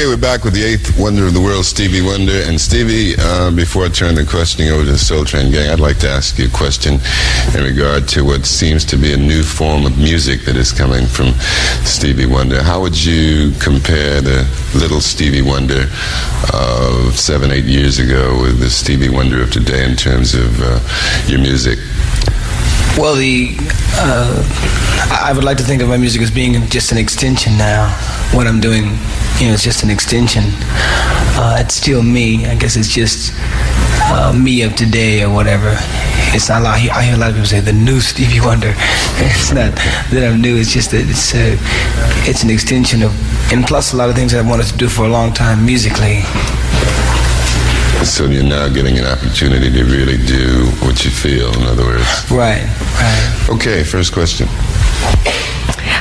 Okay, we're back with the eighth wonder of the world, Stevie Wonder. And Stevie, uh, before I turn the questioning over to the Soul Train Gang, I'd like to ask you a question in regard to what seems to be a new form of music that is coming from Stevie Wonder. How would you compare the little Stevie Wonder of seven, eight years ago with the Stevie Wonder of today in terms of uh, your music? Well, the uh, I would like to think of my music as being just an extension now. What I'm doing, you know, it's just an extension. Uh, it's still me. I guess it's just uh, me of today or whatever. It's not like I hear a lot of people say the new Stevie Wonder. It's not that I'm new. It's just that it's a, it's an extension of, and plus a lot of things I wanted to do for a long time musically. So you're now getting an opportunity to really do what you feel, in other words. Right, right. Okay, first question.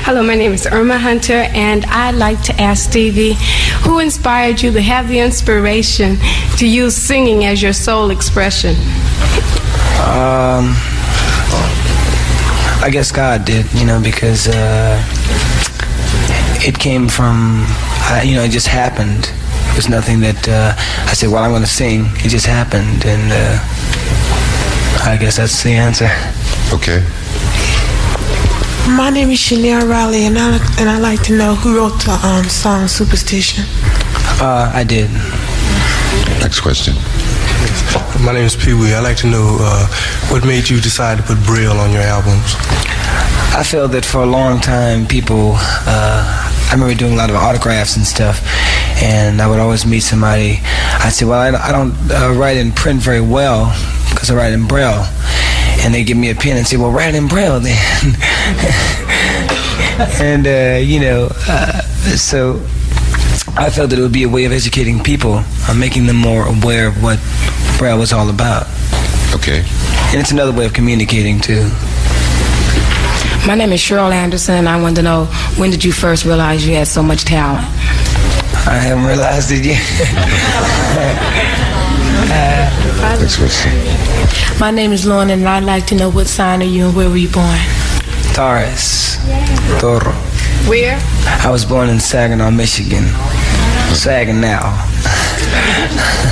Hello, my name is Irma Hunter, and I'd like to ask Stevie, who inspired you to have the inspiration to use singing as your sole expression? Um, I guess God did, you know, because uh, it came from, uh, you know, it just happened. It was nothing that uh, I said, well, I'm going to sing. It just happened, and uh, I guess that's the answer. Okay. My name is Shania Riley, and I and I like to know who wrote the um, song "Superstition." Uh, I did. Next question. My name is Pee Wee. I'd like to know uh, what made you decide to put Braille on your albums. I felt that for a long time, people. Uh, I remember doing a lot of autographs and stuff, and I would always meet somebody. I'd say, "Well, I, I don't uh, write in print very well because I write in Braille," and they'd give me a pen and say, "Well, write in Braille then." and uh, you know, uh, so I felt that it would be a way of educating people, uh, making them more aware of what Braille was all about. Okay. And it's another way of communicating too. My name is Cheryl Anderson. I wanted to know when did you first realize you had so much talent? I haven't realized it yet. Next question. My name is Lauren, and I'd like to know what sign are you and where were you born? Taurus. Toro. Where? I was born in Saginaw, Michigan. Saginaw.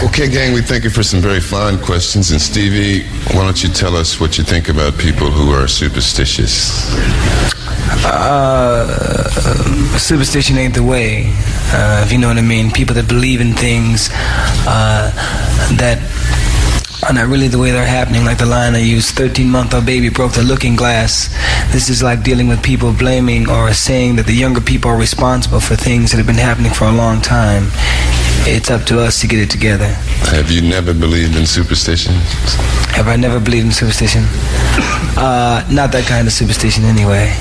Okay, gang, we thank you for some very fine questions. And Stevie, why don't you tell us what you think about people who are superstitious? Uh, superstition ain't the way, uh, if you know what I mean. People that believe in things uh, that are not really the way they're happening, like the line I used 13 month old baby broke the looking glass. This is like dealing with people blaming or saying that the younger people are responsible for things that have been happening for a long time. It's up to us to get it together. Have you never believed in superstition? Have I never believed in superstition? Uh, not that kind of superstition, anyway.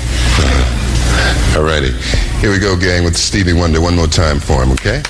Alrighty. Here we go, gang, with Stevie Wonder. One more time for him, okay?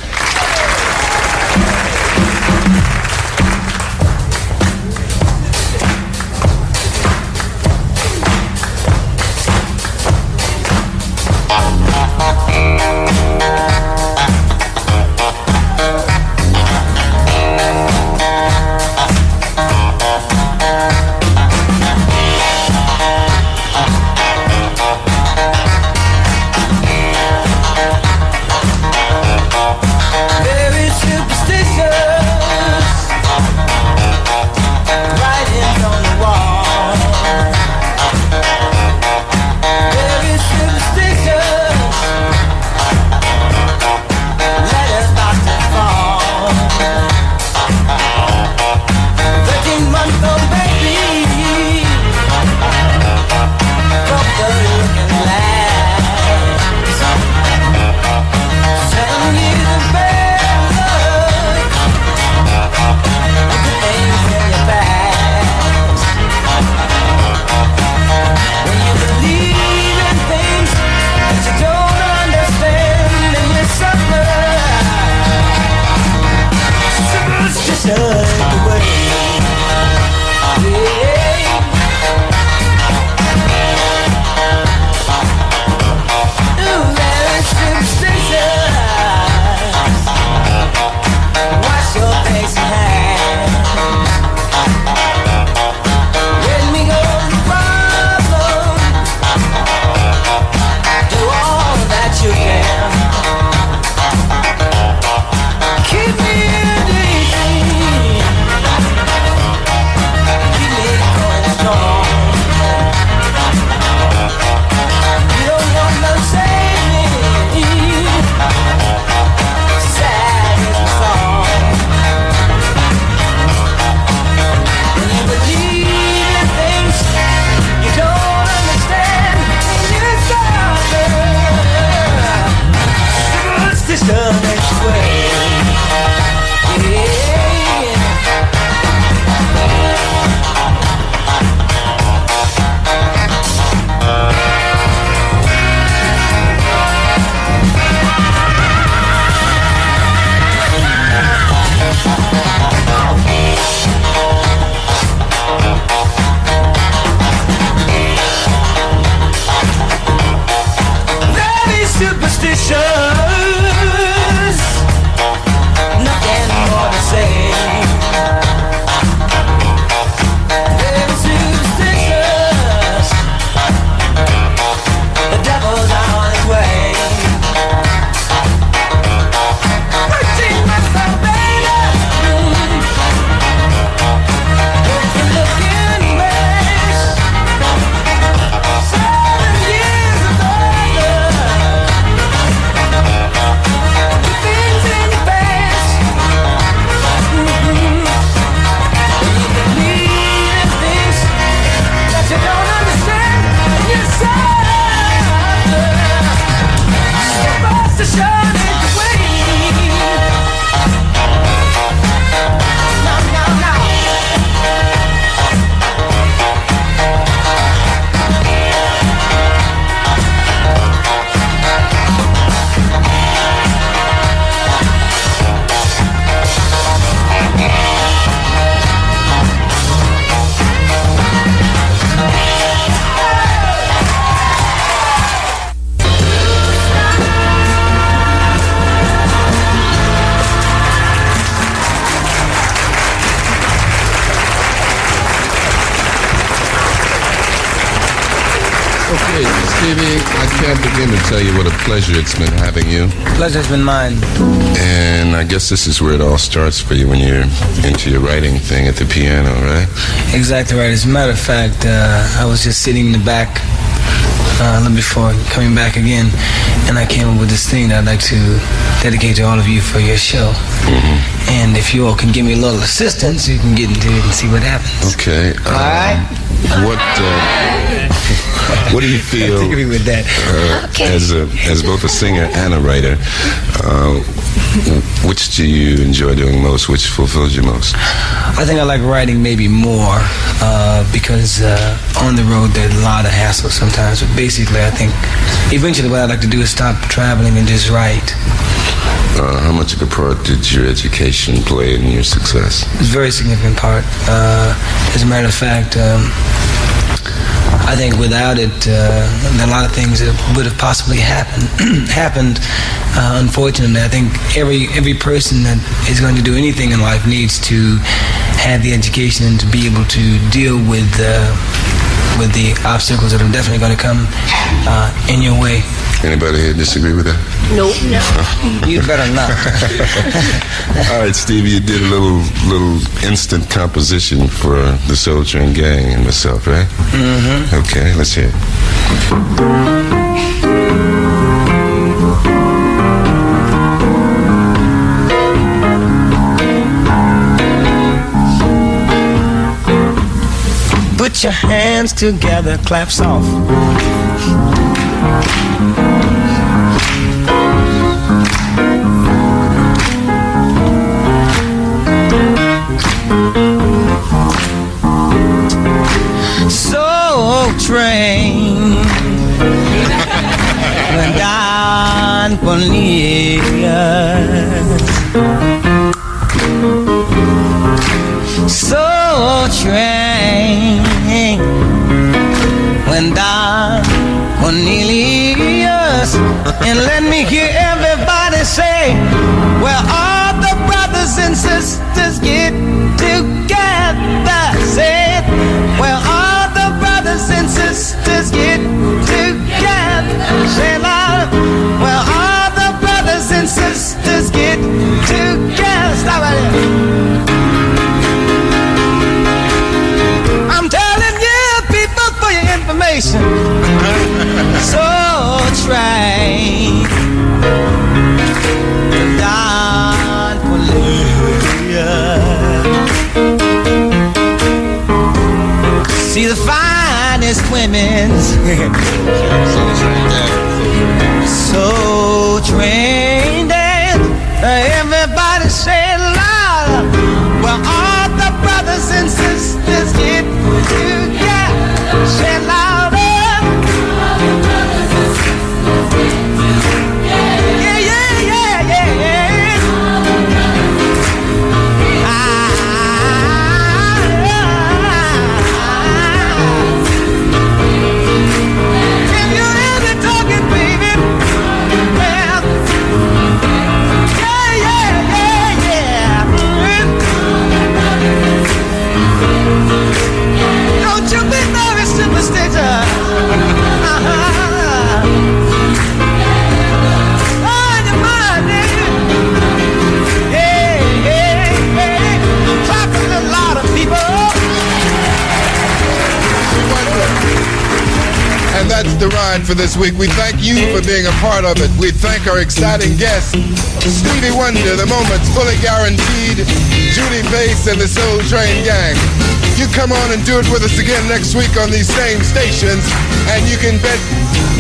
Stevie, I can't begin to tell you what a pleasure it's been having you. Pleasure's been mine. And I guess this is where it all starts for you when you're into your writing thing at the piano, right? Exactly right. As a matter of fact, uh, I was just sitting in the back uh, before coming back again, and I came up with this thing that I'd like to dedicate to all of you for your show. Mm-hmm. And if you all can give me a little assistance, you can get into it and see what happens. Okay. All right. What uh, What do you feel Agree with that. uh, as a as both a singer and a writer? Uh, which do you enjoy doing most? Which fulfills you most? I think I like writing maybe more uh, because uh, on the road there's a lot of hassle sometimes. But basically, I think eventually what I'd like to do is stop traveling and just write. Uh, how much of a part did your education play in your success? It's a very significant part. Uh, as a matter of fact, um, I think without it, uh, a lot of things would have possibly happened happened. Uh, unfortunately, I think every every person that is going to do anything in life needs to have the education and to be able to deal with uh, with the obstacles that are definitely going to come uh, in your way. Anybody here disagree with that? Nope. No. You better not. All right, Stevie, you did a little little instant composition for the Soul Train Gang and myself, right? Mm-hmm. Okay, let's hear it. Put your hands together, clap soft. Cornelius. Soul train went down Cornelius. And let me hear everybody say, so down See the finest women's for this week. We thank you for being a part of it. We thank our exciting guests, Stevie Wonder, the moment's fully guaranteed, Judy Bass, and the Soul Train Gang. You come on and do it with us again next week on these same stations, and you can bet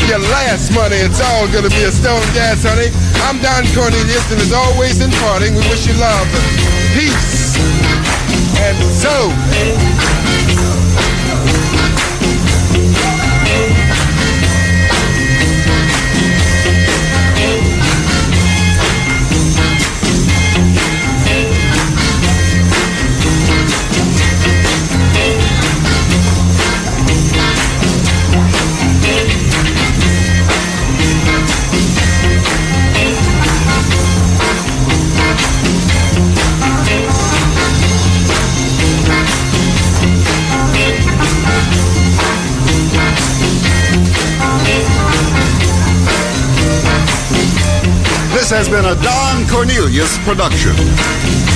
your last money it's all gonna be a stone gas, honey. I'm Don Cornelius, and as always in parting, we wish you love, peace, and so. This has been a Don Cornelius production.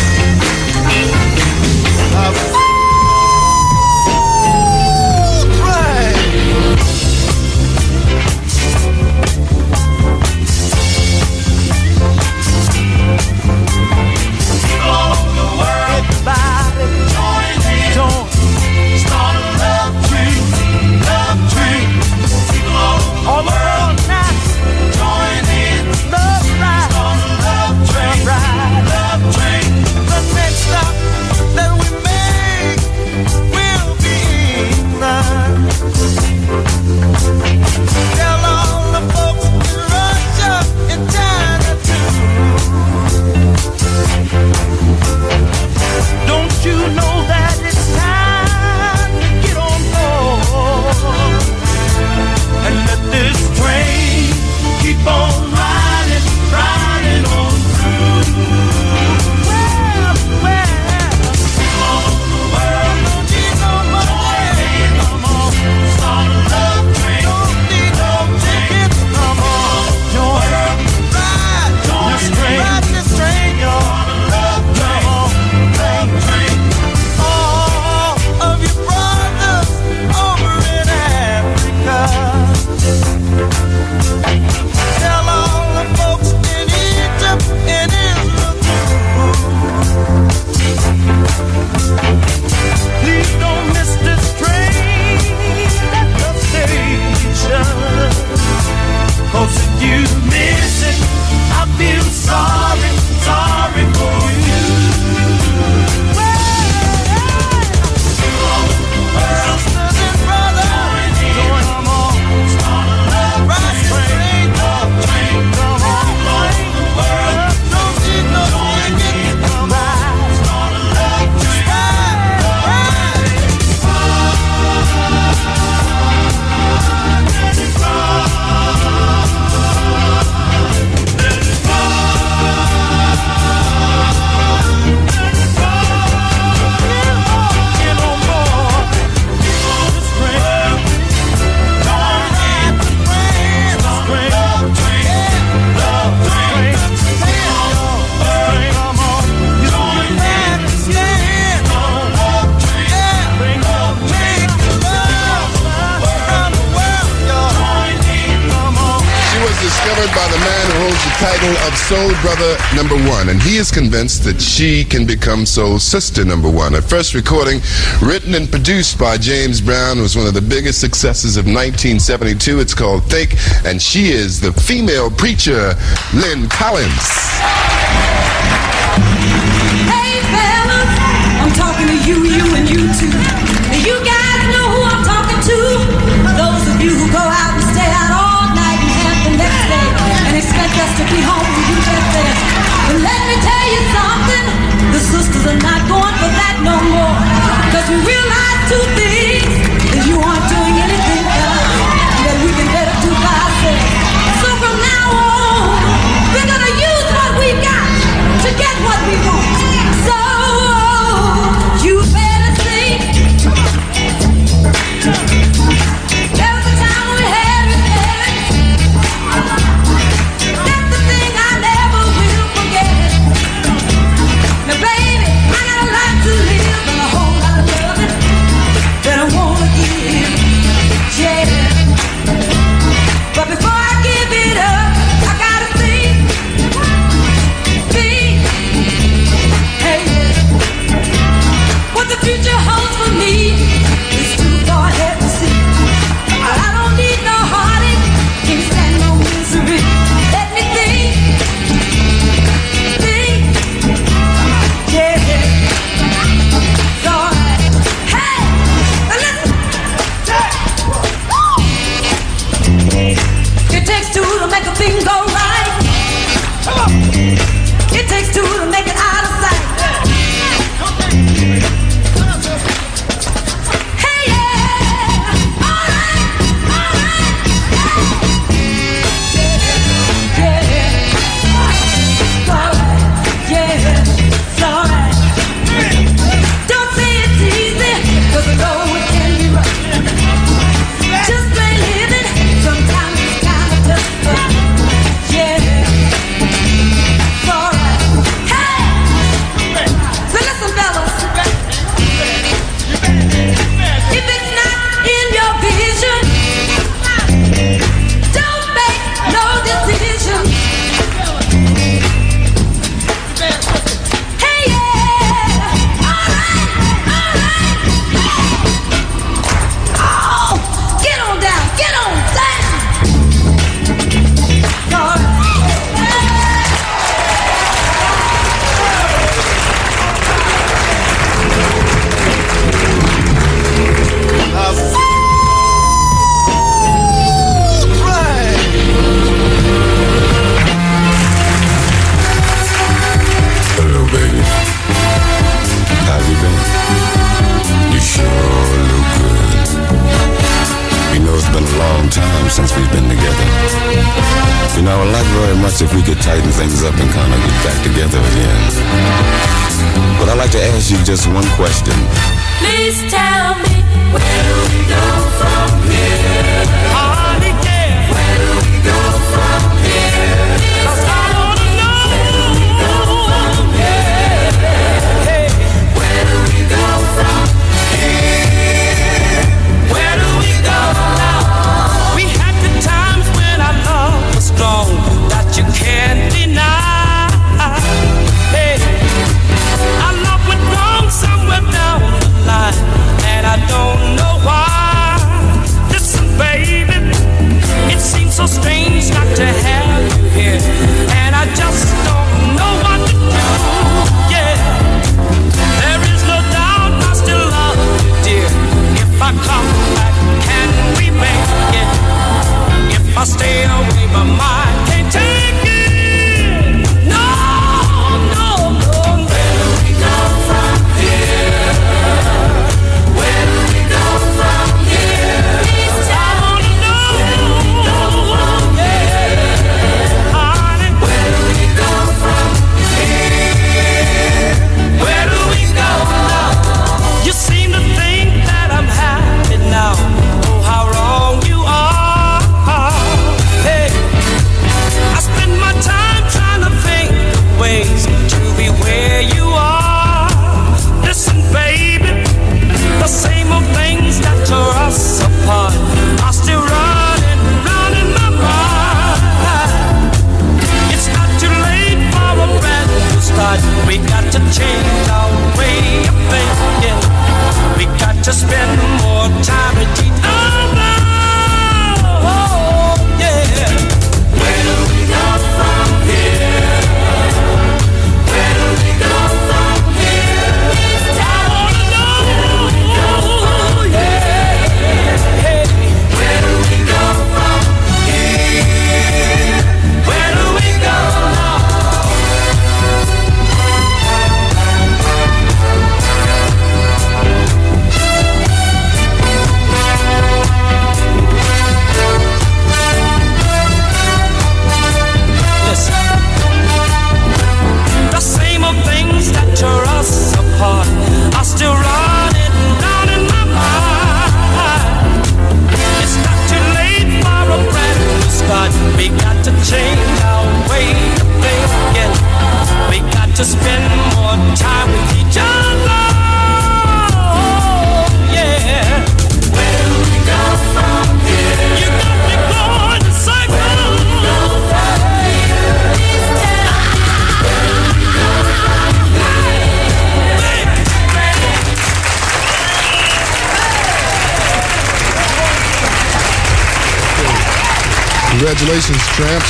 Soul Brother number one, and he is convinced that she can become Soul Sister number one. Her first recording, written and produced by James Brown, was one of the biggest successes of 1972. It's called Think, and she is the female preacher, Lyn Collins. If we could tighten things up and kind of get back together again. But I'd like to ask you just one question. Please tell me where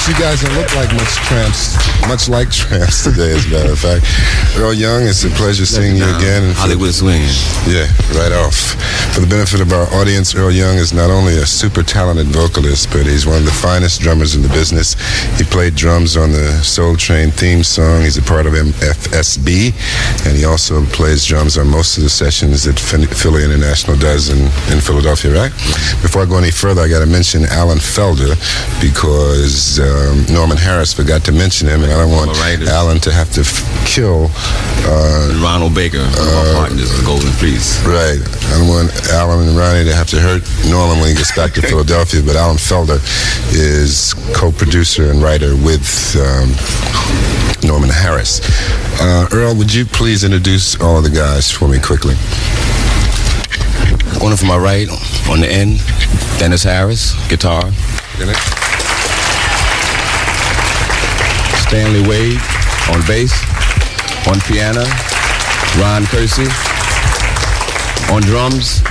You guys don't look like much tramps, much like tramps today, as a matter of fact. Earl Young, it's a pleasure seeing you again. Hollywood swinging. Yeah, right off. For the benefit of our audience, Earl Young is not only a super talented vocalist, but he's one of the finest drummers in the business. He played drums on the Soul Train theme song. He's a part of MFSB, and he also plays drums on most of the sessions that Philly Philly International does in, in Philadelphia, right? Before I go any further, I got to mention Alan Felder because um, Norman Harris forgot to mention him, and I don't want Alan to have to f- kill uh, Ronald Baker, one of our partners, the Golden Fleece. Right. I don't want Alan and Ronnie to have to hurt Norman when he gets back to Philadelphia, but Alan Felder is co-producer and writer with um, Norman Harris. Uh, Earl, would you please introduce all of the guys for me quickly? One from my right, on the end, Dennis Harris, guitar. Stanley Wade on bass, on piano, Ron Kersey, on drums,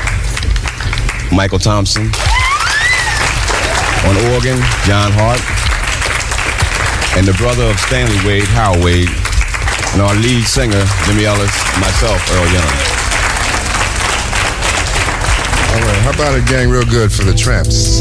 Michael Thompson, on organ, John Hart, and the brother of Stanley Wade, Howard Wade, and our lead singer, Jimmy Ellis, myself, Earl Young. All right. How about a gang real good for the Tramps?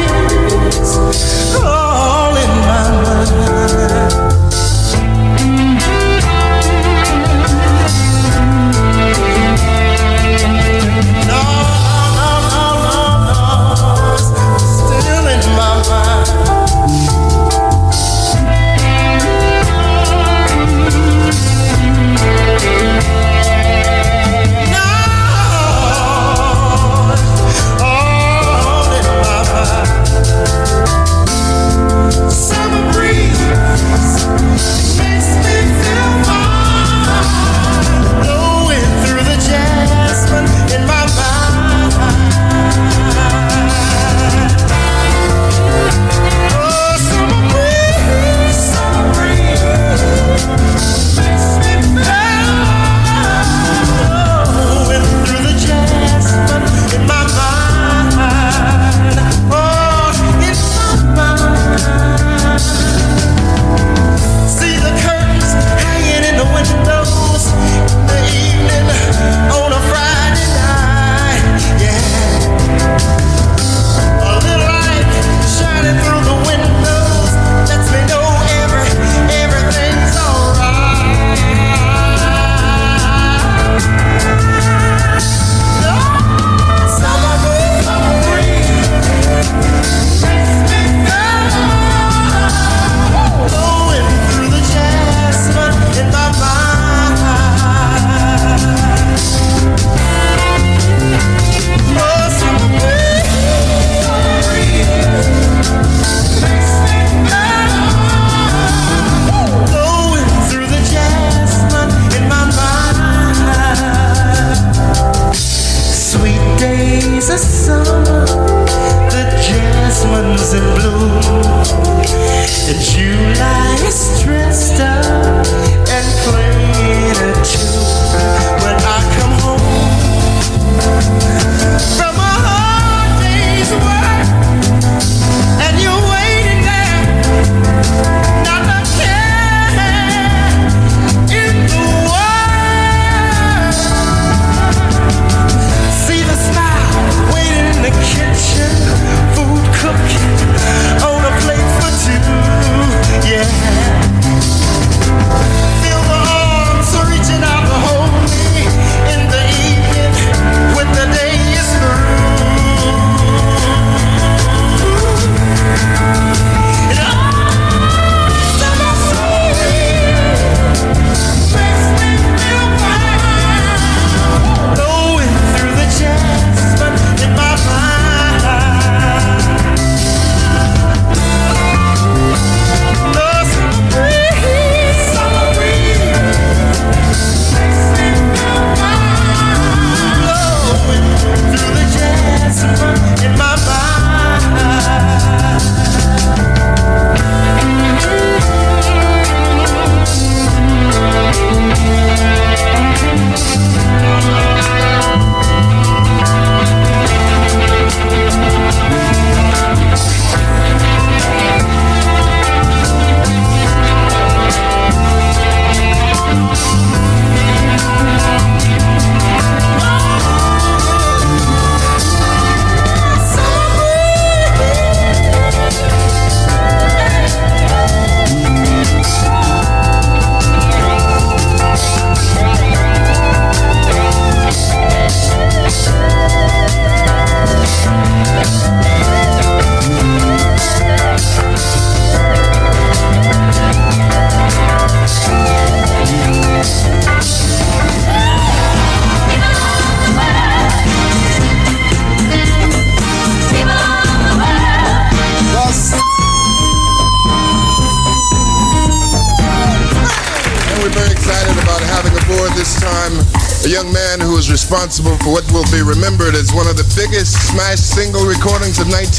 time in blue.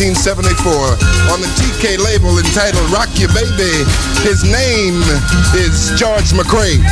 1974 on the TK label entitled Rock Your Baby. His name is George McCrae.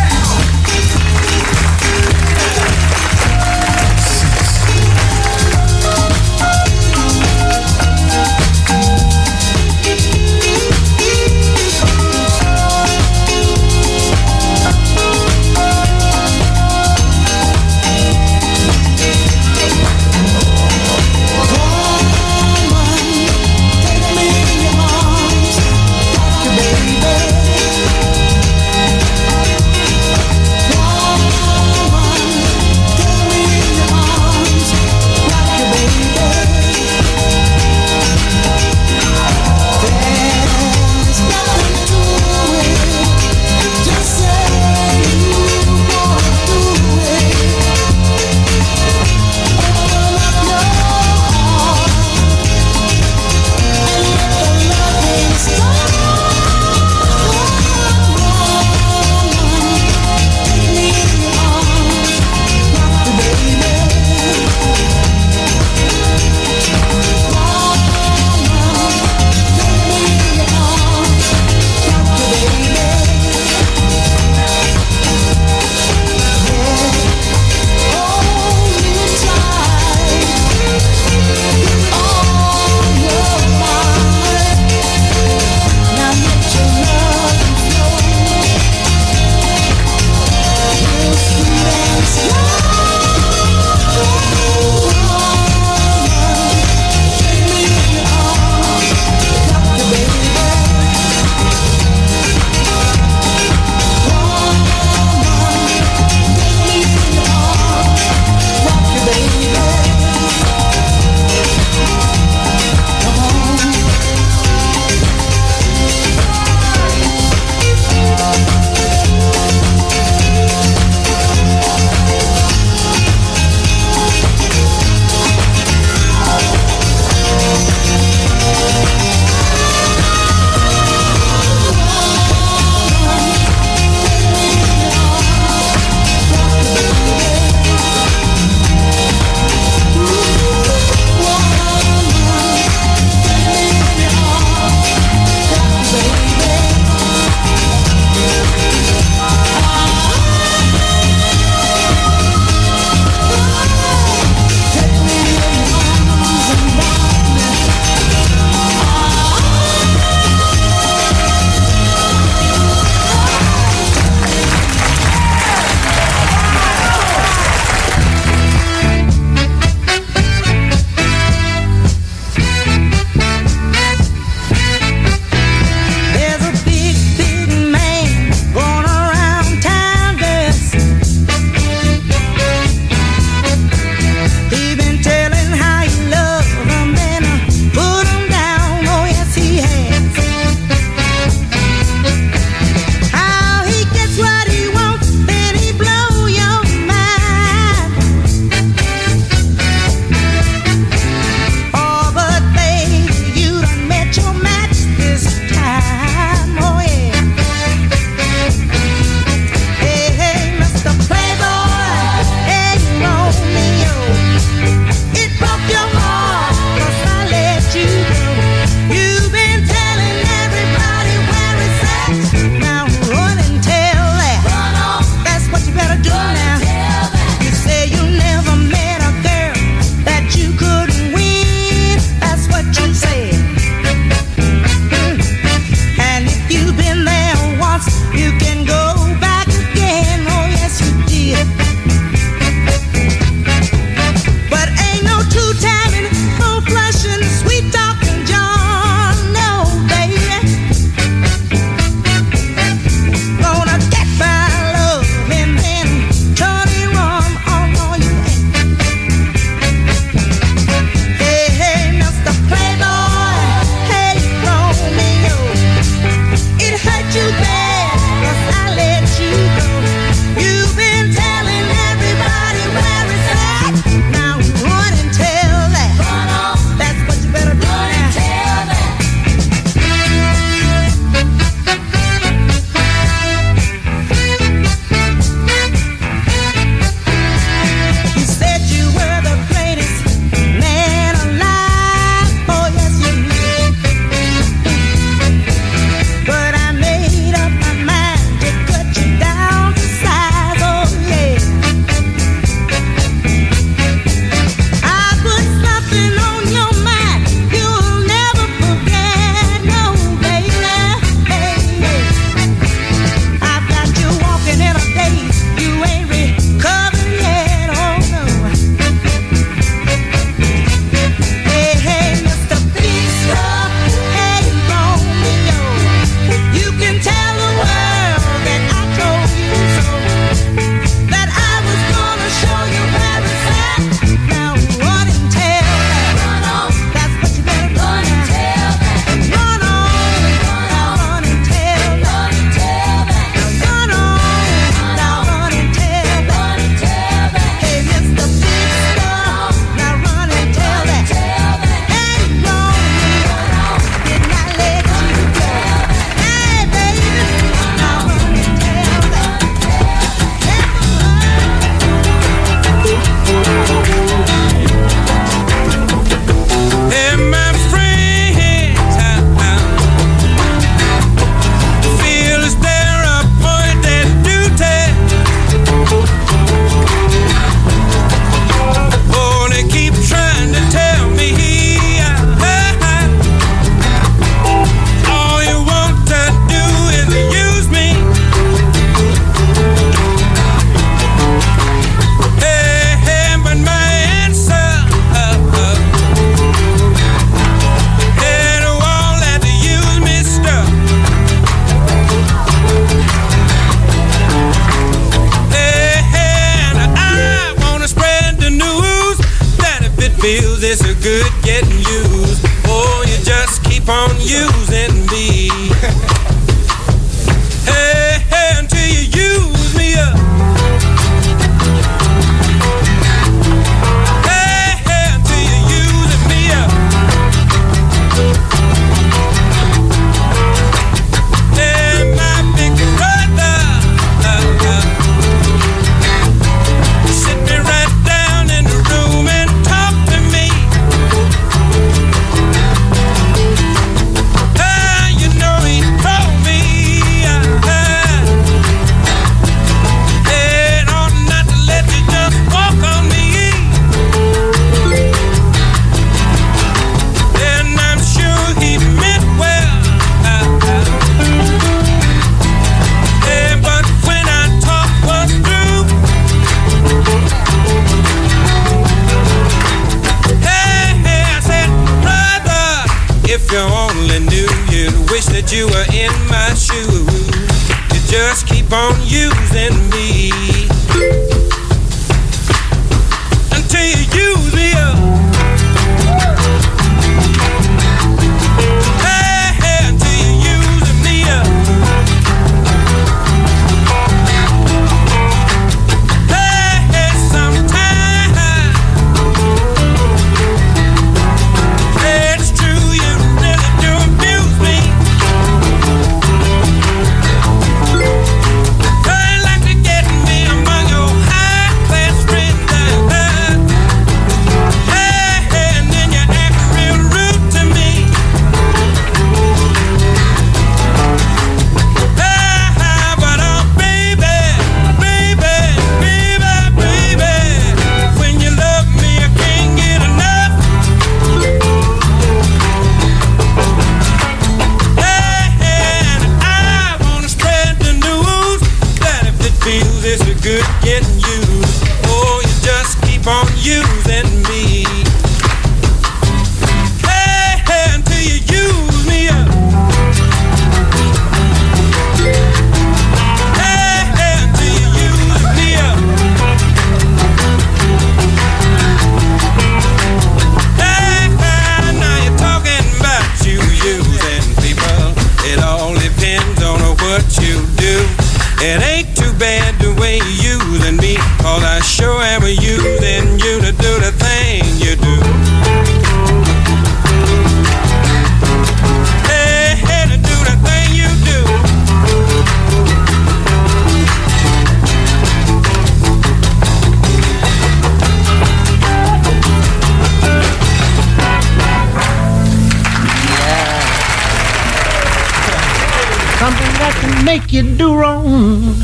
You do wrong,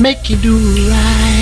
make you do right.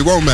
Womack. I'm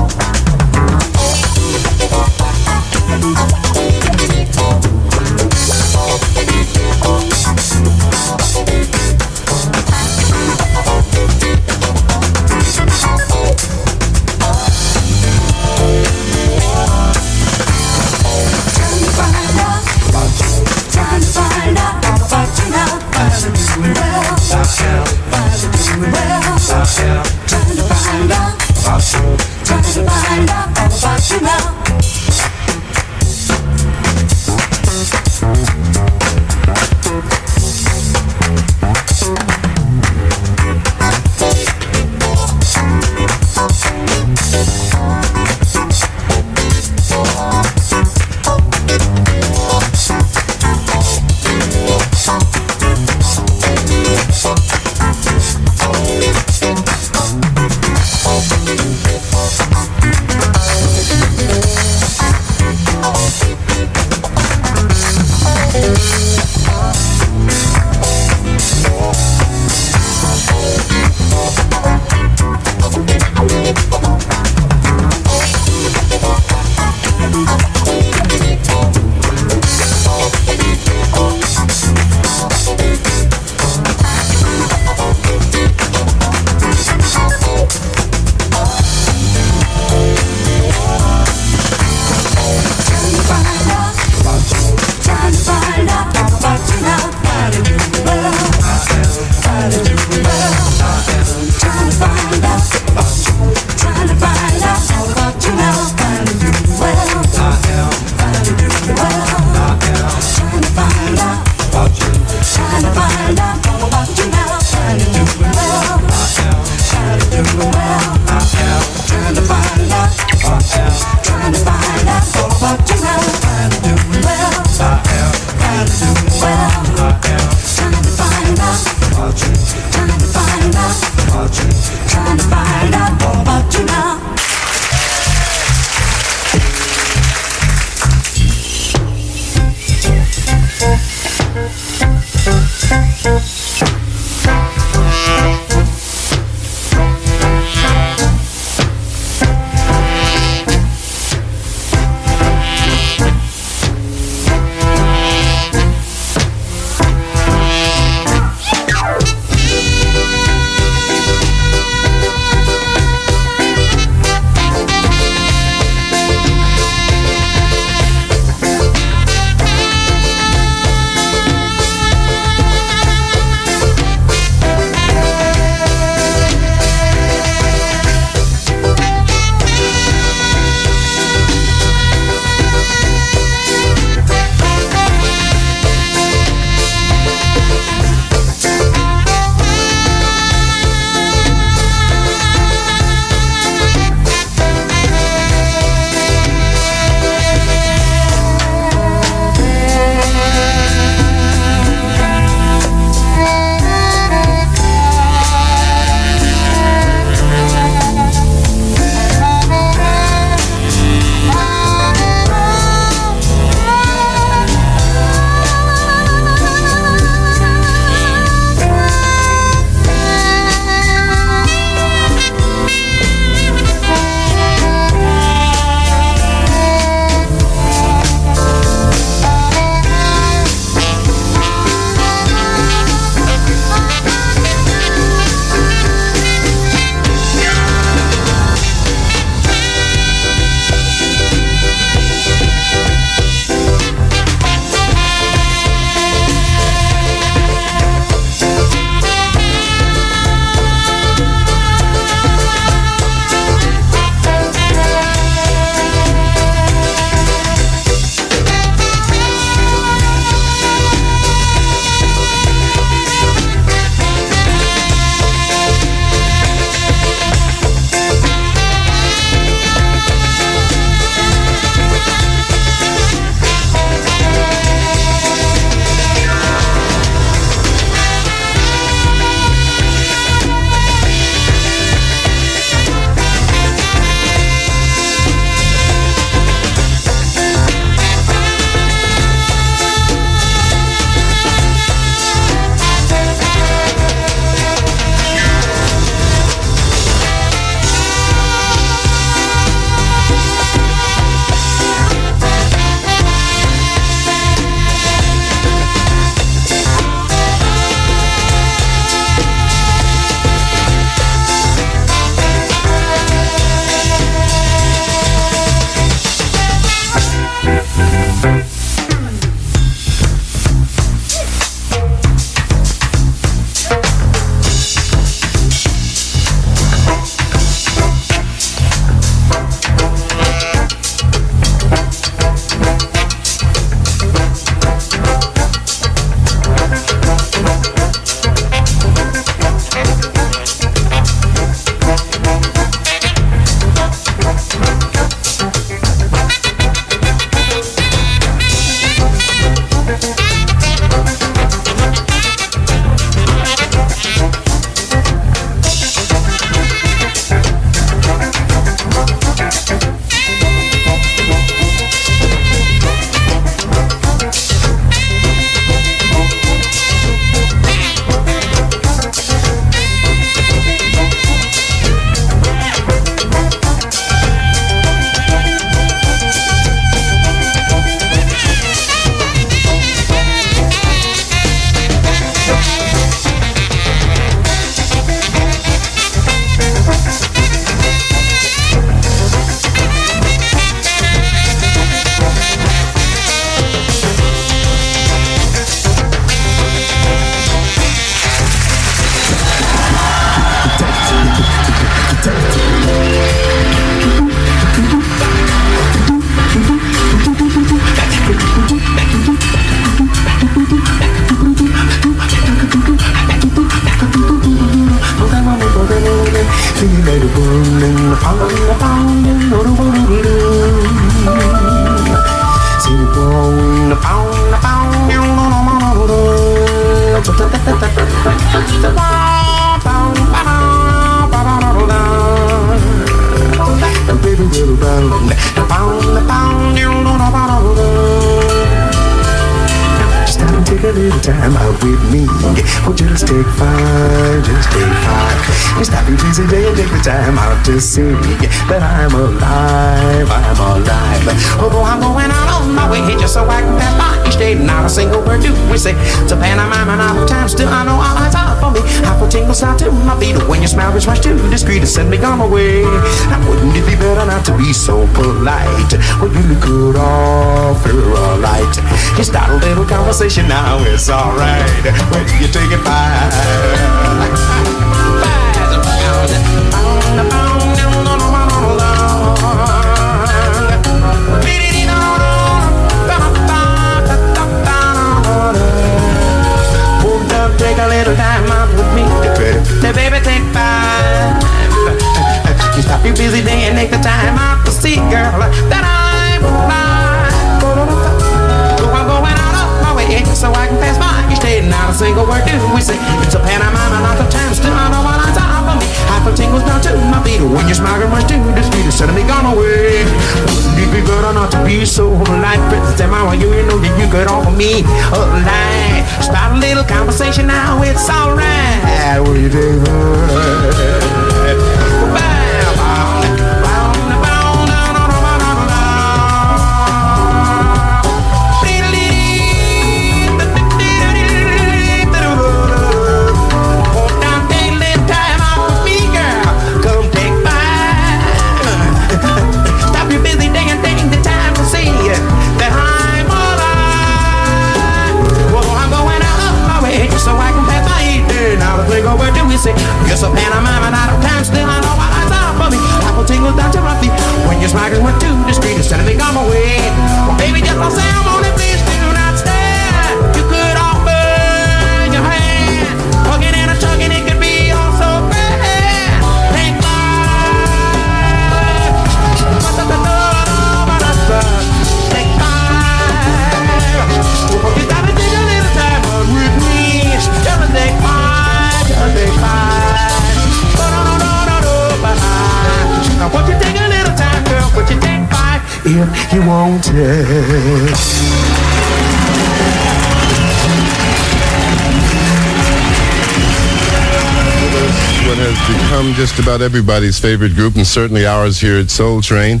just about everybody's favorite group and certainly ours here at Soul Train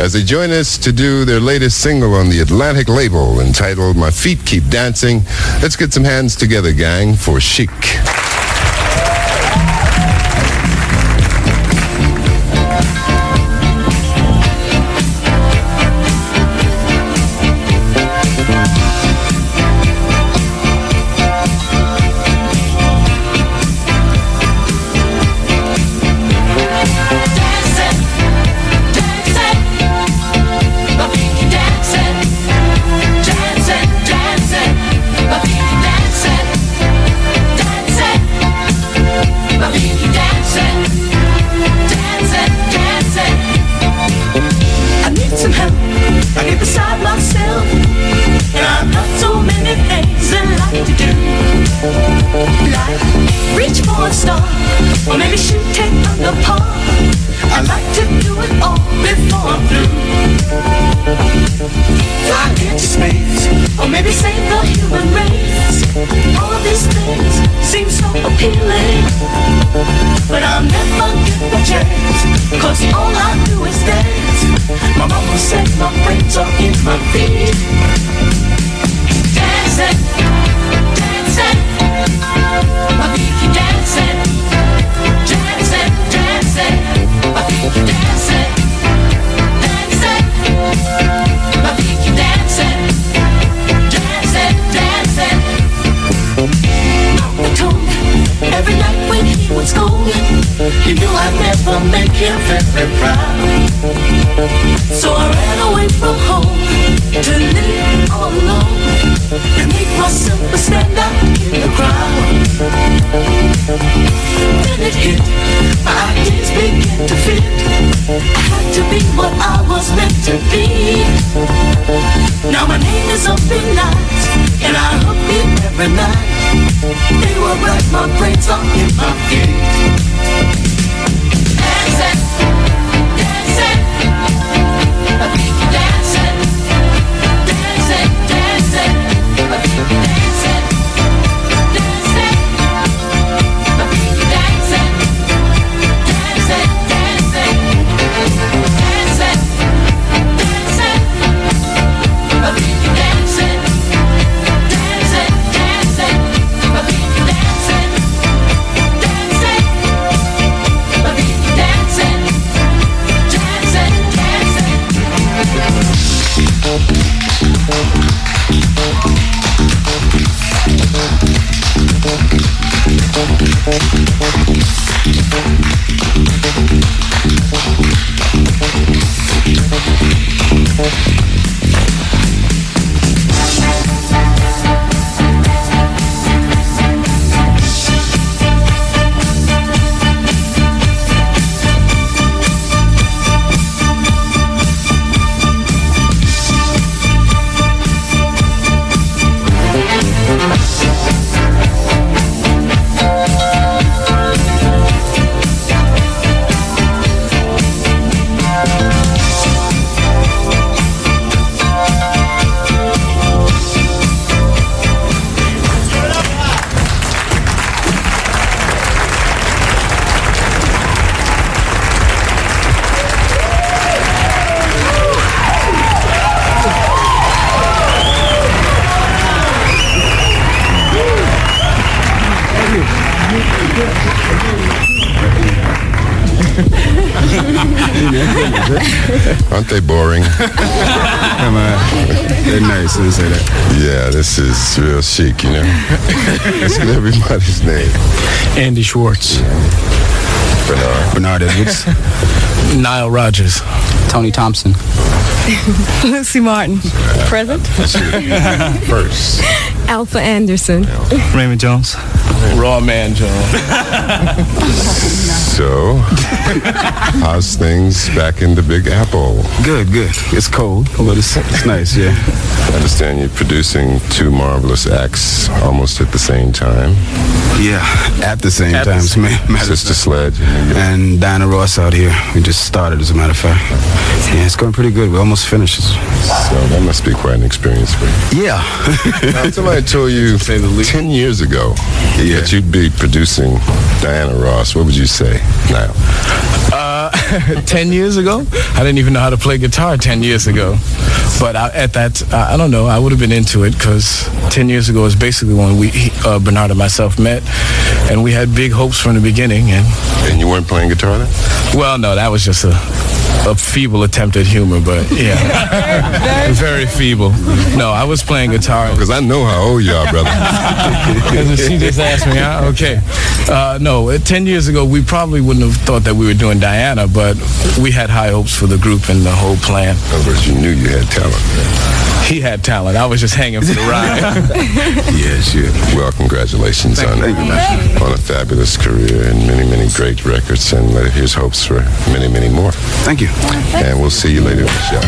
as they join us to do their latest single on the Atlantic label entitled My Feet Keep Dancing. Let's get some hands together, gang, for Chic. is open night, and I hope it every night. They will rack my brains up in my feet. Let's get everybody's name. Andy Schwartz. Bernard. Bernard Edwards. Nile Rodgers. Tony Thompson. Luci Martin. Present. First. Alfa Anderson. Raymond Jones. Raw Man Jones. So, how's things back in the Big Apple? Good, good. It's cold, but it's, it's nice, yeah. I understand you're producing two marvelous acts almost at the same time. Yeah, at the same At the time. same- ma- matter Sister. Sledge. And Diana Ross out here. We just started, as a matter of fact. Yeah, it's going pretty good. We're almost finished. So that must be quite an experience for you. Yeah. now, somebody told you 10 years ago that you'd be producing Diana Ross. What would you say now? Uh, 10 years ago, I didn't even know how to play guitar 10 years ago. But I, at that, I I don't know, I would have been into it because 10 years ago is basically when we, uh, Bernard and myself met, and we had big hopes from the beginning. And And you weren't playing guitar then? well, no, that was just a, a feeble attempt at humor, but yeah, very feeble. No, I was playing guitar because I know how old you are, brother. she just asked me. Huh? Okay, uh, no, uh, ten years ago we probably wouldn't have thought that we were doing Diana, but we had high hopes for the group and the whole plan. In other words, you knew you had talent. He had talent. I was just hanging for the ride. yes, you. Well, congratulations on, on a fabulous career and many, many great records. And uh, here's hopes for many, many more. Thank you. And we'll see you later in the show.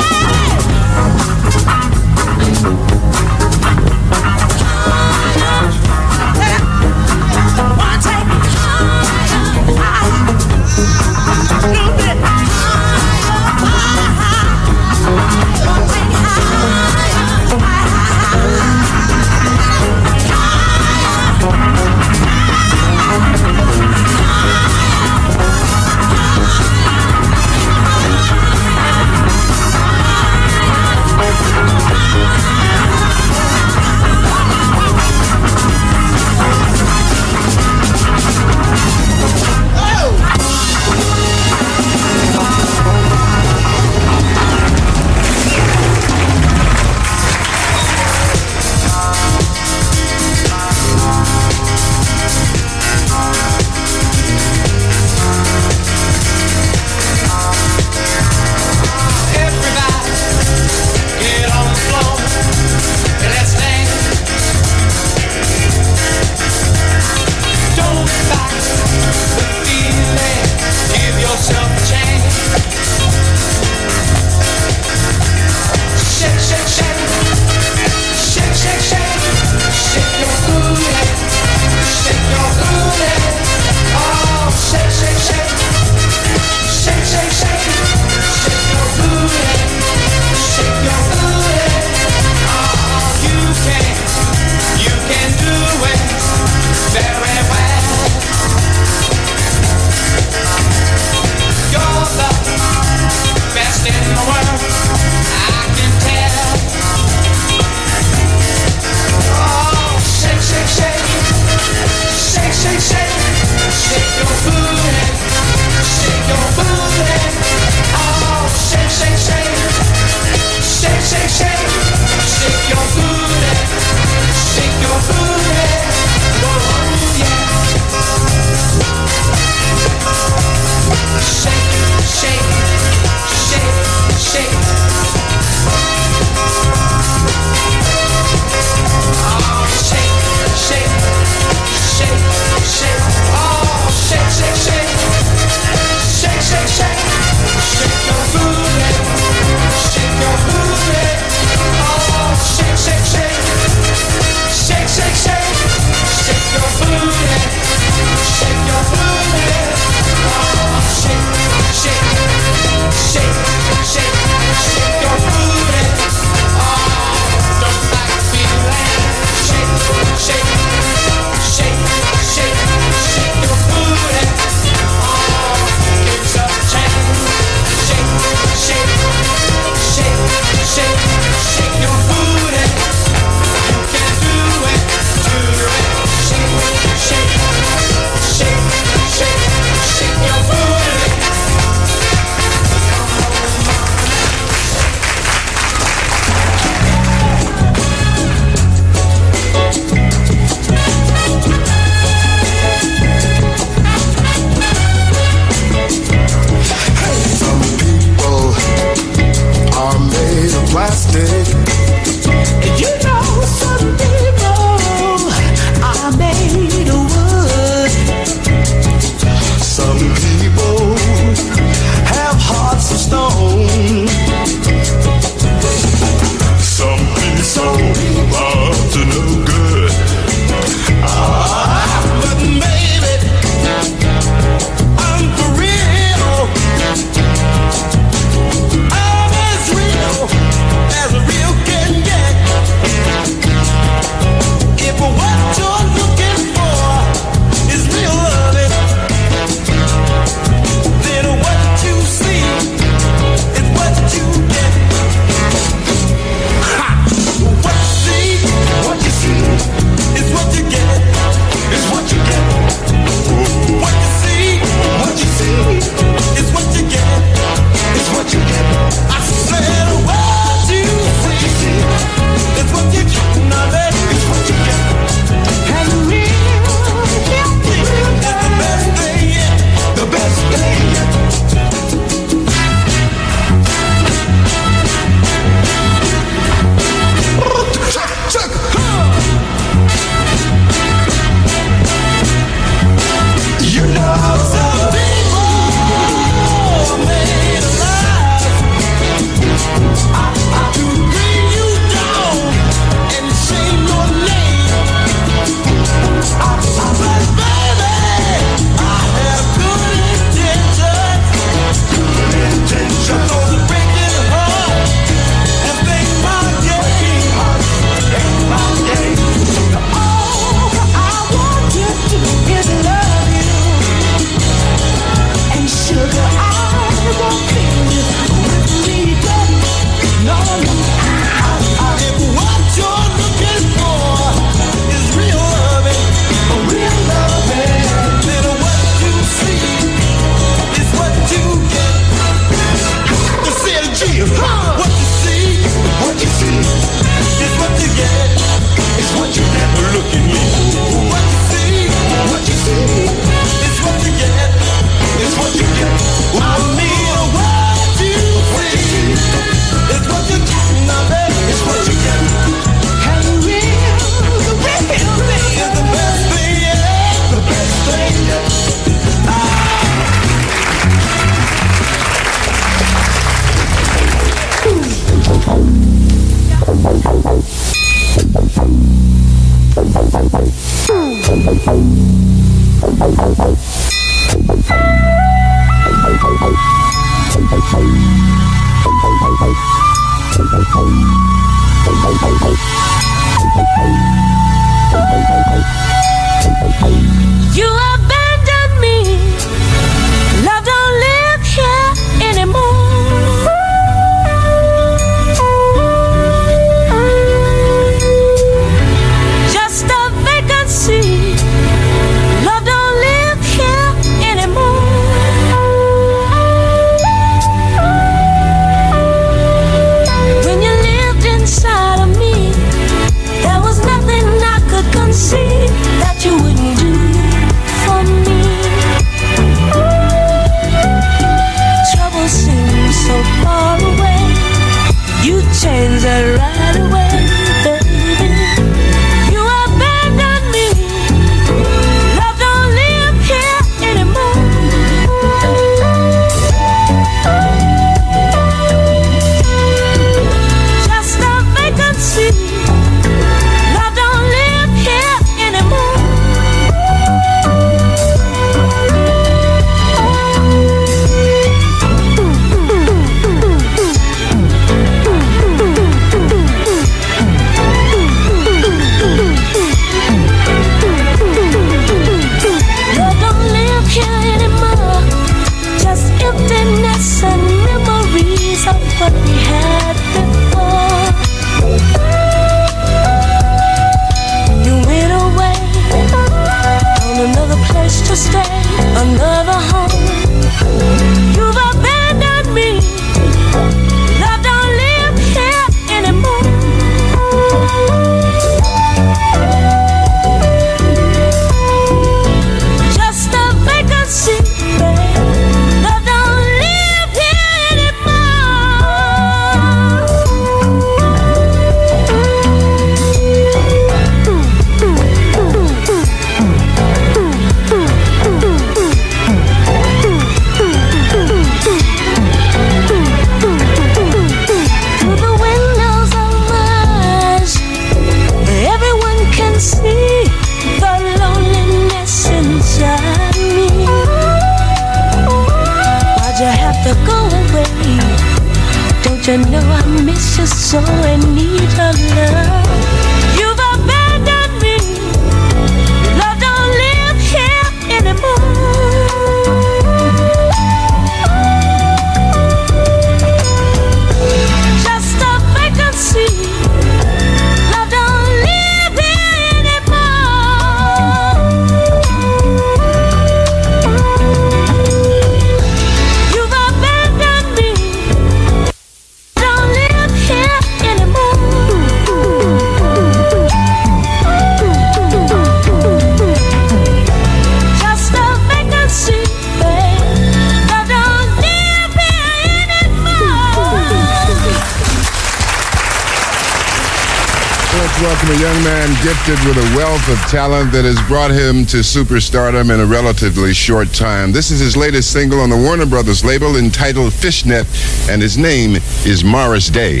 gifted with a wealth of talent that has brought him to superstardom in a relatively short time. This is his latest single on the Warner Brothers label entitled Fishnet, and his name is Morris Day.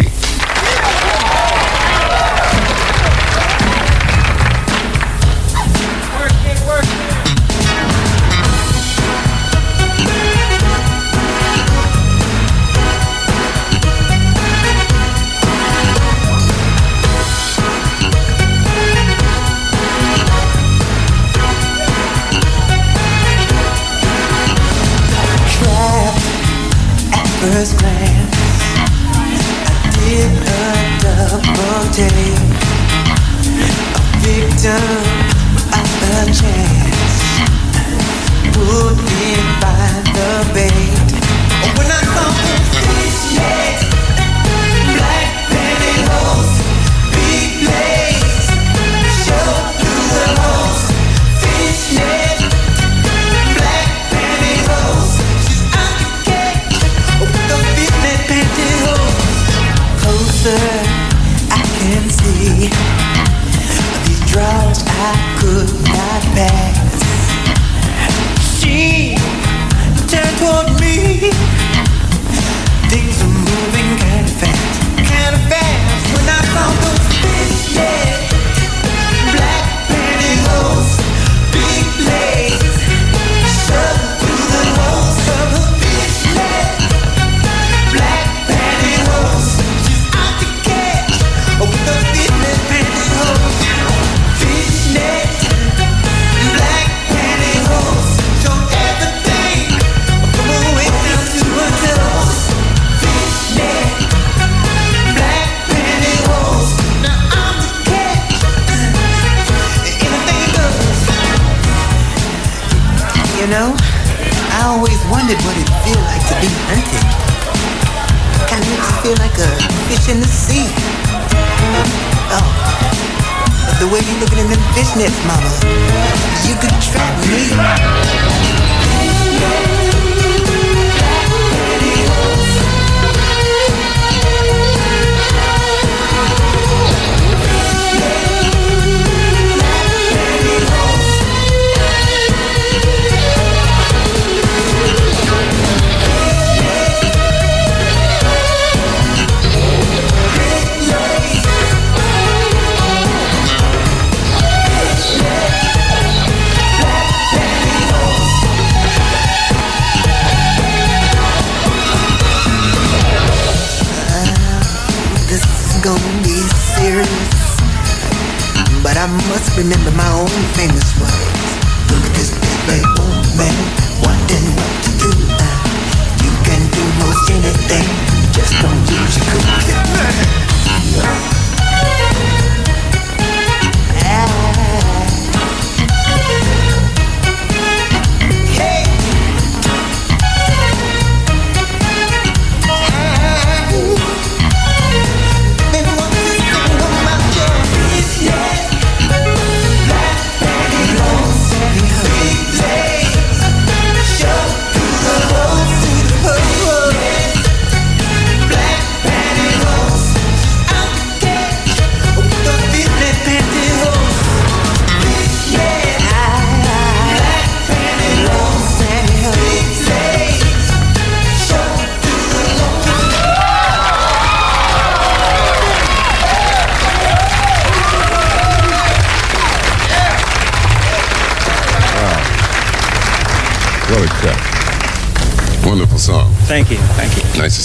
Just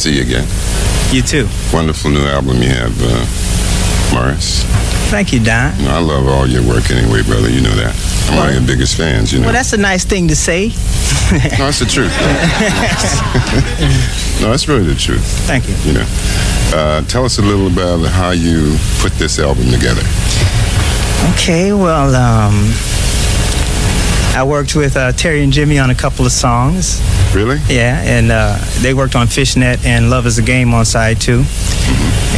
see you again. You too. Wonderful new album you have, uh, Morris. Thank you, Don. You know, I love all your work anyway, brother. You know that. I'm one of your biggest fans, you know. Well, that's a nice thing to say. no, that's the truth. no, that's really the truth. Thank you. You know. Uh, tell us a little about how you put this album together. Okay, well, um, I worked with uh, Terry and Jimmy on a couple of songs. Really? Yeah, and uh, they worked on Fishnet and Love is a Game on side 2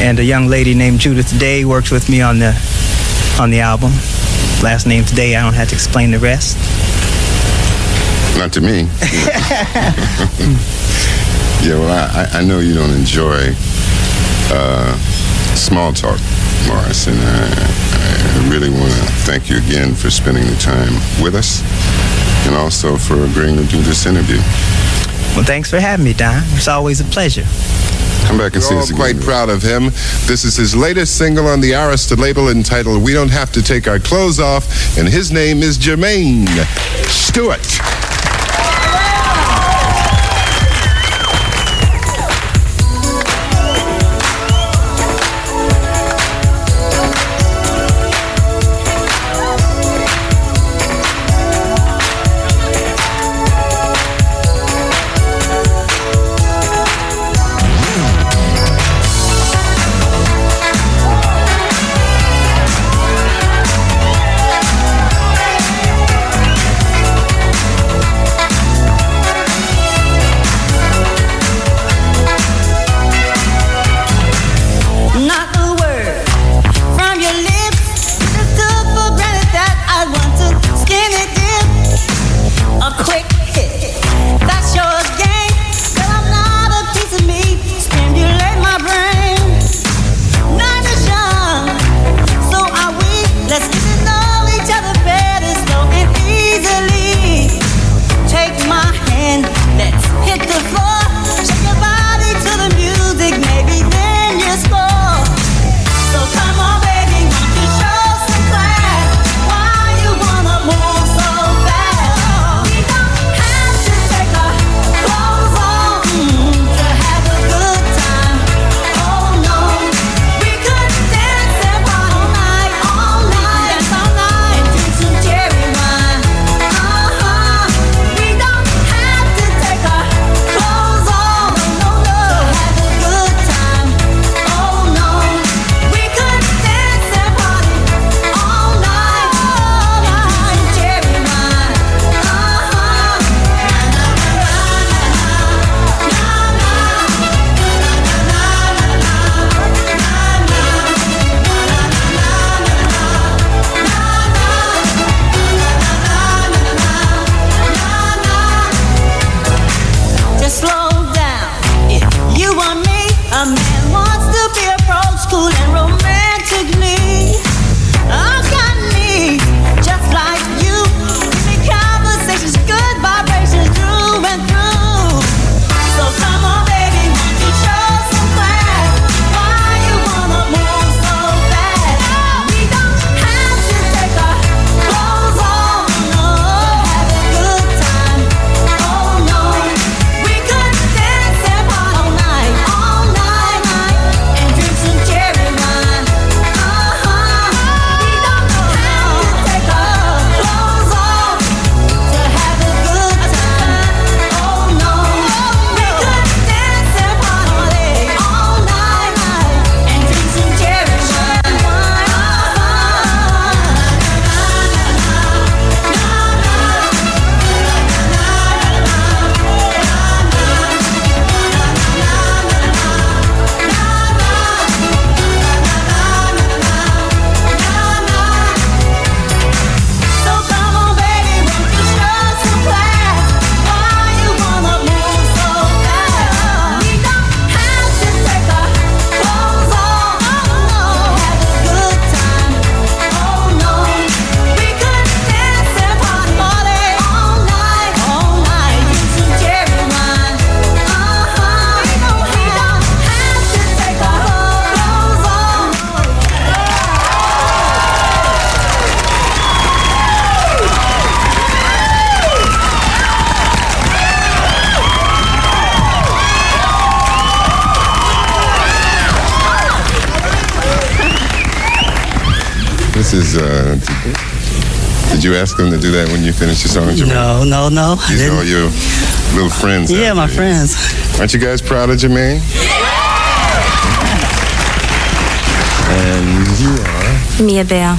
And a young lady named Judith Day worked with me on the on the album. Last name's Day. I don't have to explain the rest. Not to me. yeah, well, I, I- I know you don't enjoy uh, small talk, Morris, and I, I really want to thank you again for spending the time with us and also for agreeing to do this interview. Well, thanks for having me, Don. It's always a pleasure. Come back and see We're all us again. quite proud of him. This is his latest single on the Arista label entitled We Don't Have to Take Our Clothes Off, and his name is Jermaine Stewart. ask them to do that when you finish your song? Jermaine? No, no, no. These are all your little friends. Yeah, my here. friends. Aren't you guys proud of Jermaine? Yeah. And you are? Mia Bell.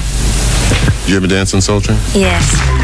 You ever dance on Soul Train? Yes.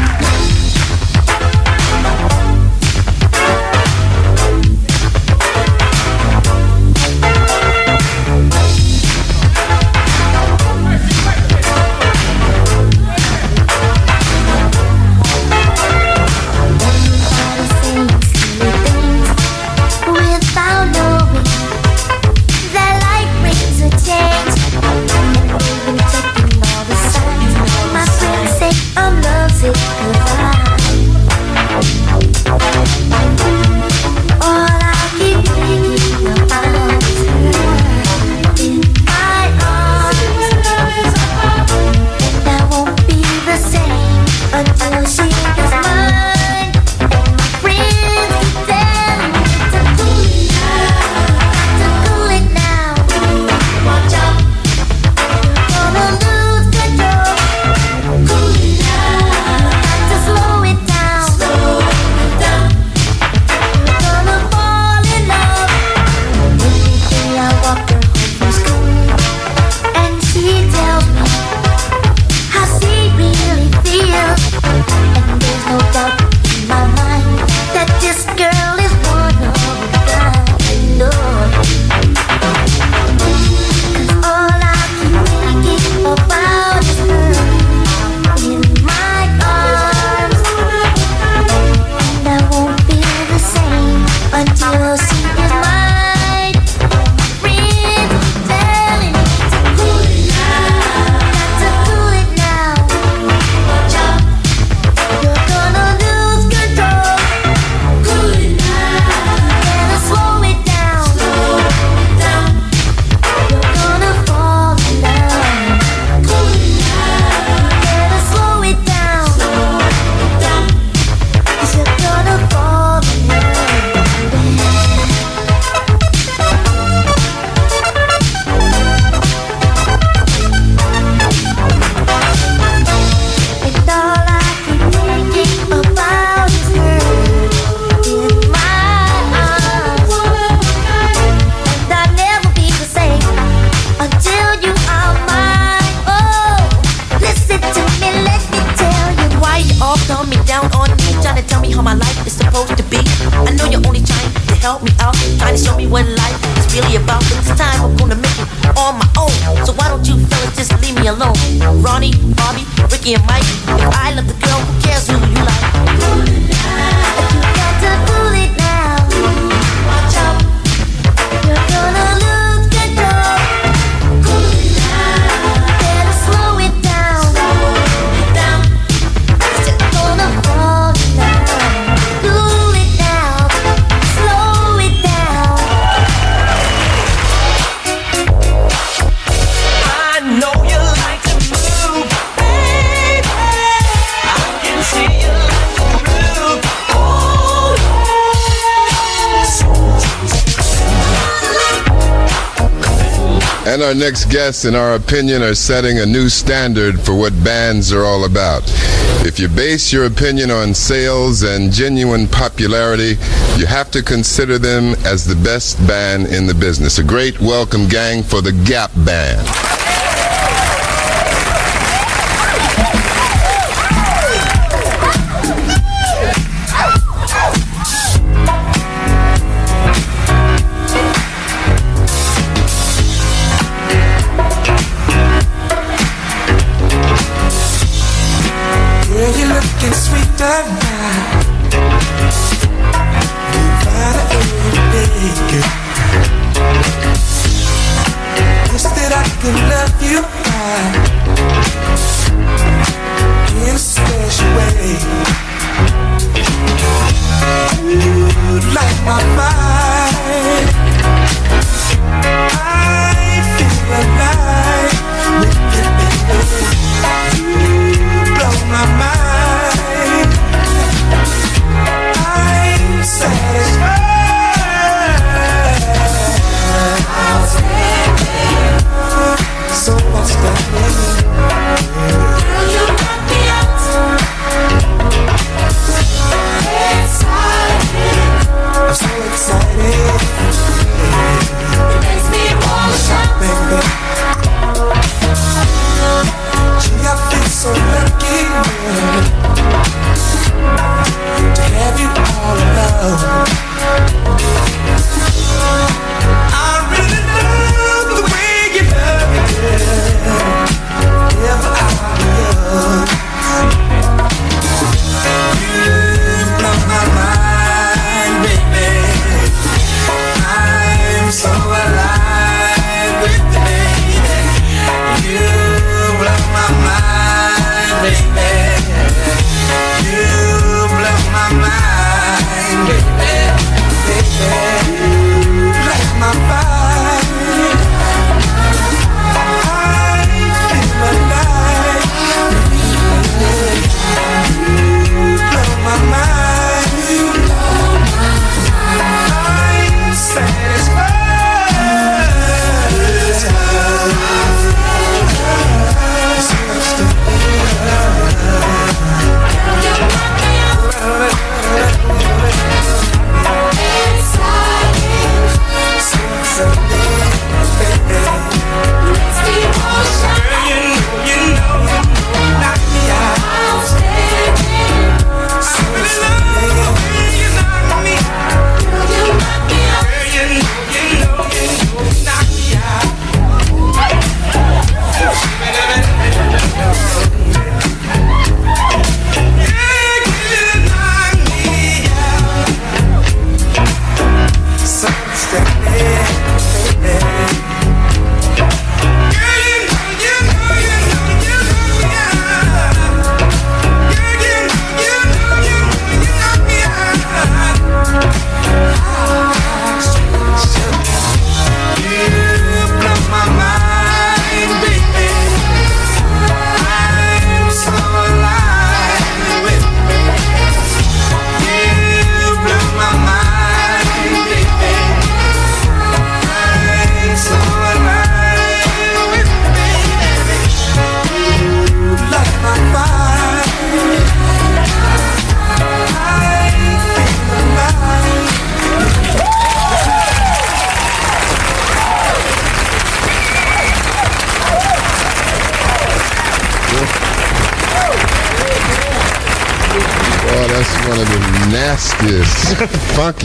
week's guests, in our opinion, are setting a new standard for what bands are all about. If you base your opinion on sales and genuine popularity, you have to consider them as the best band in the business. A great welcome, gang, for the Gap Band.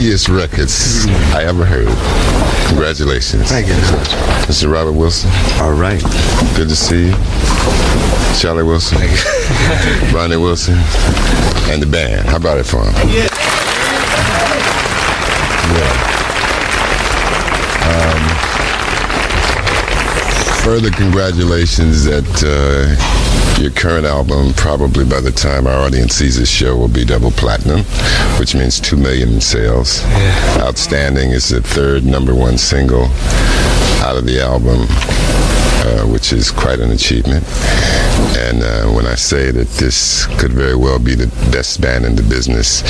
funkiest records I ever heard. Congratulations. Thank you. Mr. Robert Wilson. All right. Good to see you. Charlie Wilson. Ronnie Wilson. And the band. How about it for him? Yeah. further congratulations that uh, your current album, probably by the time our audience sees this show, will be double platinum, which means two million in sales. Yeah. Outstanding is the third number one single out of the album. Uh, which is quite an achievement. And uh, when I say that this could very well be the best band in the business,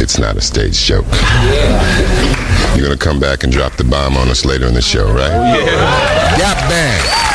it's not a stage joke. Yeah. You're going to come back and drop the bomb on us later in the show, right? Yeah. Gap Band.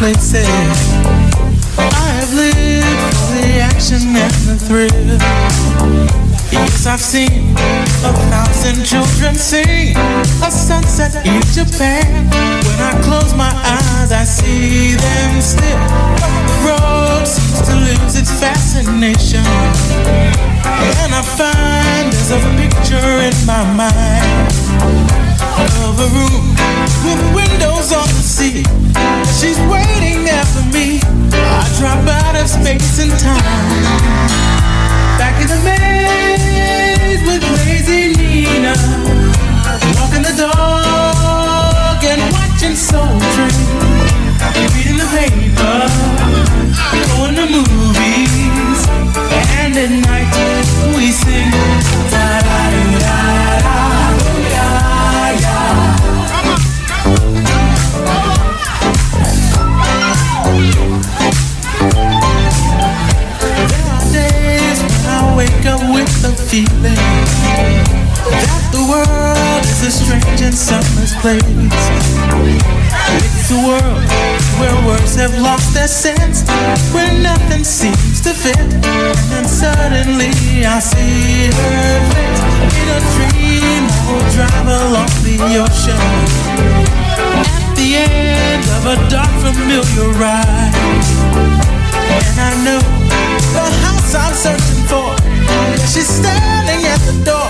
Places. I have lived for the action and the thrill. Yes, I've seen a thousand children sing a sunset in Japan. When I close my eyes, I see them still. The road seems to lose its fascination. And I find there's a picture in my mind of a room with windows on the sea. She's waiting there for me. I drop out of space and time. Back in the maze with lazy Nina. Walking the dog and watching Soul Train. Reading the paper, going to movies. And at night we sing. Is a strange and summer's place. It's a world where words have lost their sense, where nothing seems to fit. And suddenly I see her face. In a dream, I will drive along the ocean. At the end of a dark, familiar ride. And I know the house I'm searching for. She's standing at the door,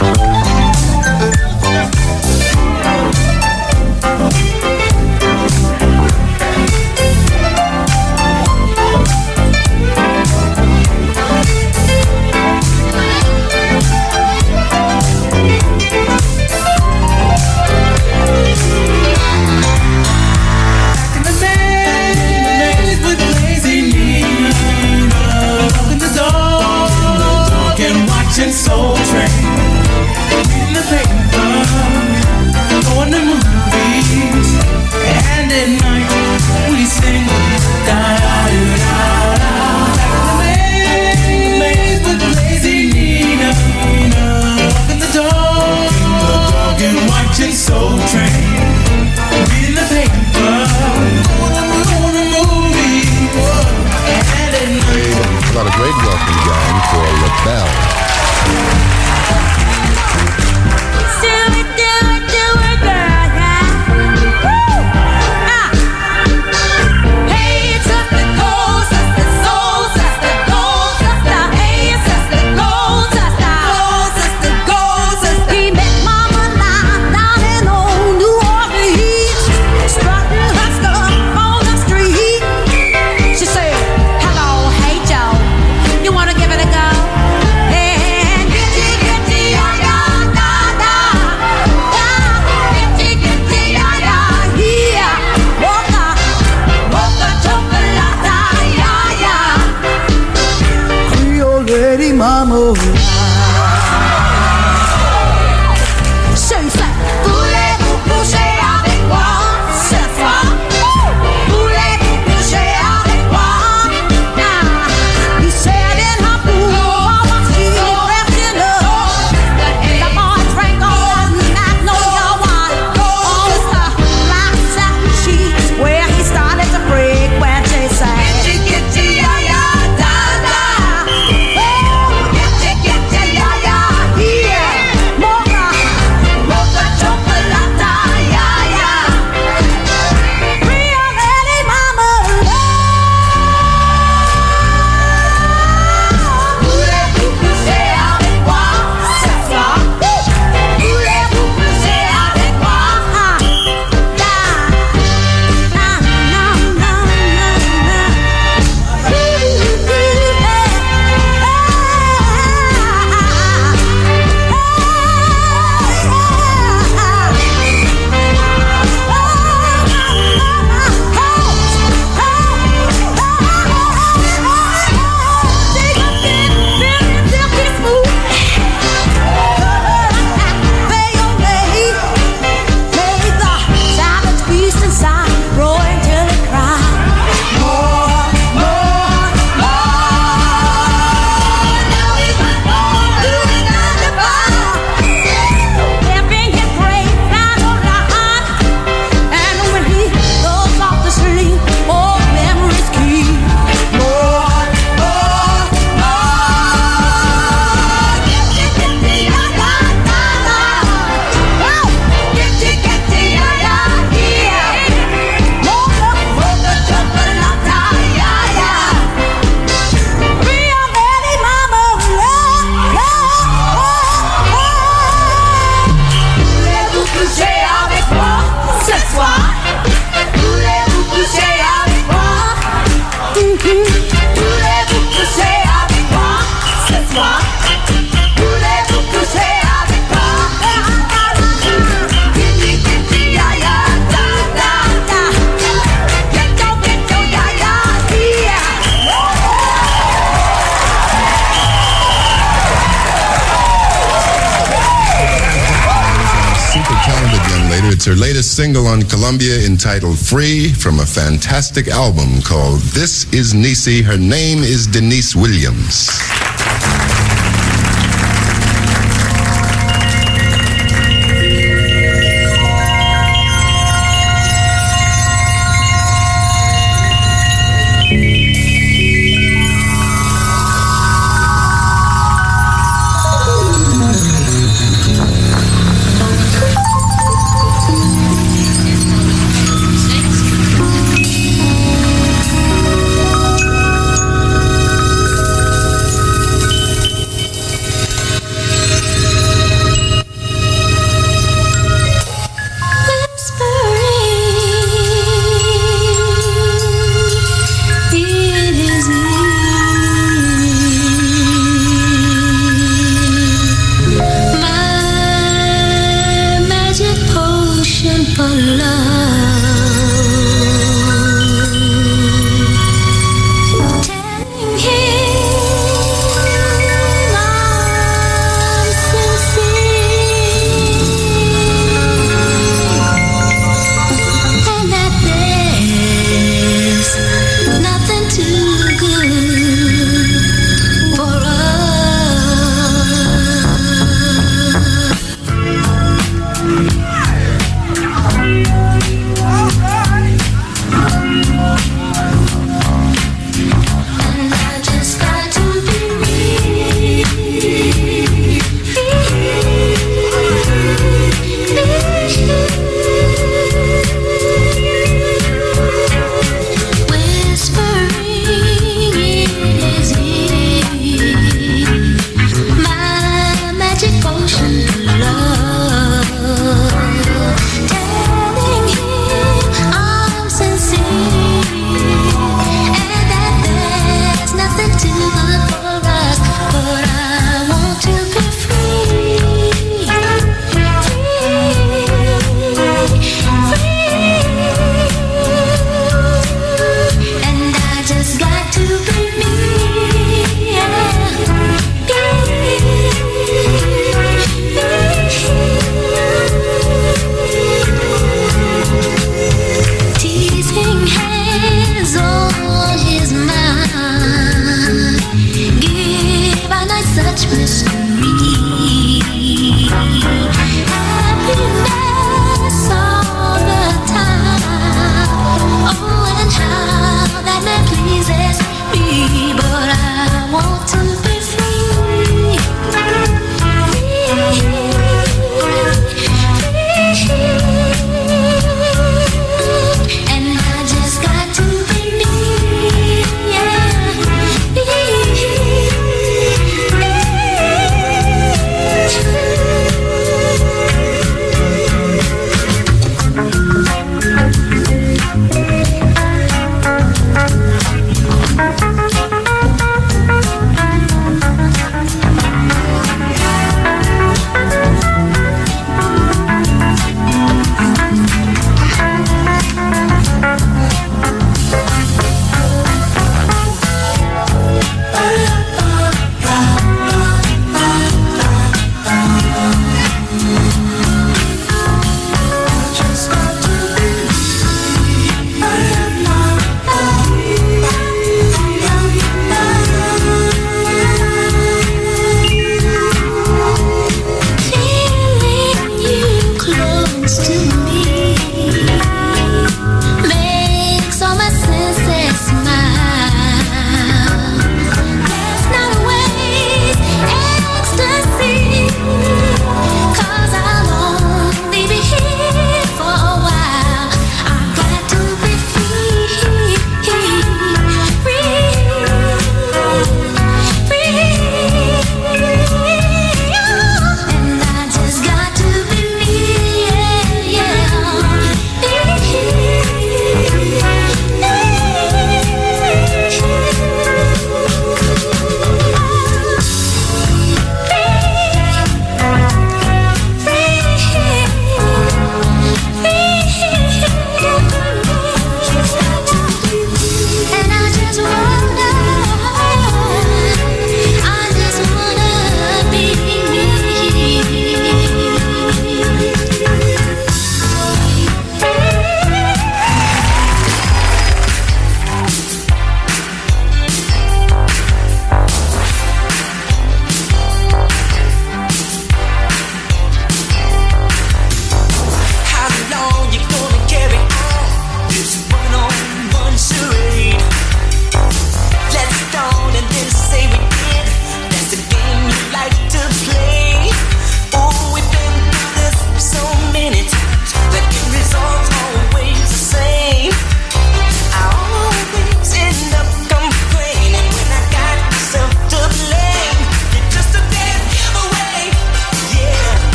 Thank single on Columbia entitled Free from a fantastic album called This Is Niecy. Her name is Deniece Williams.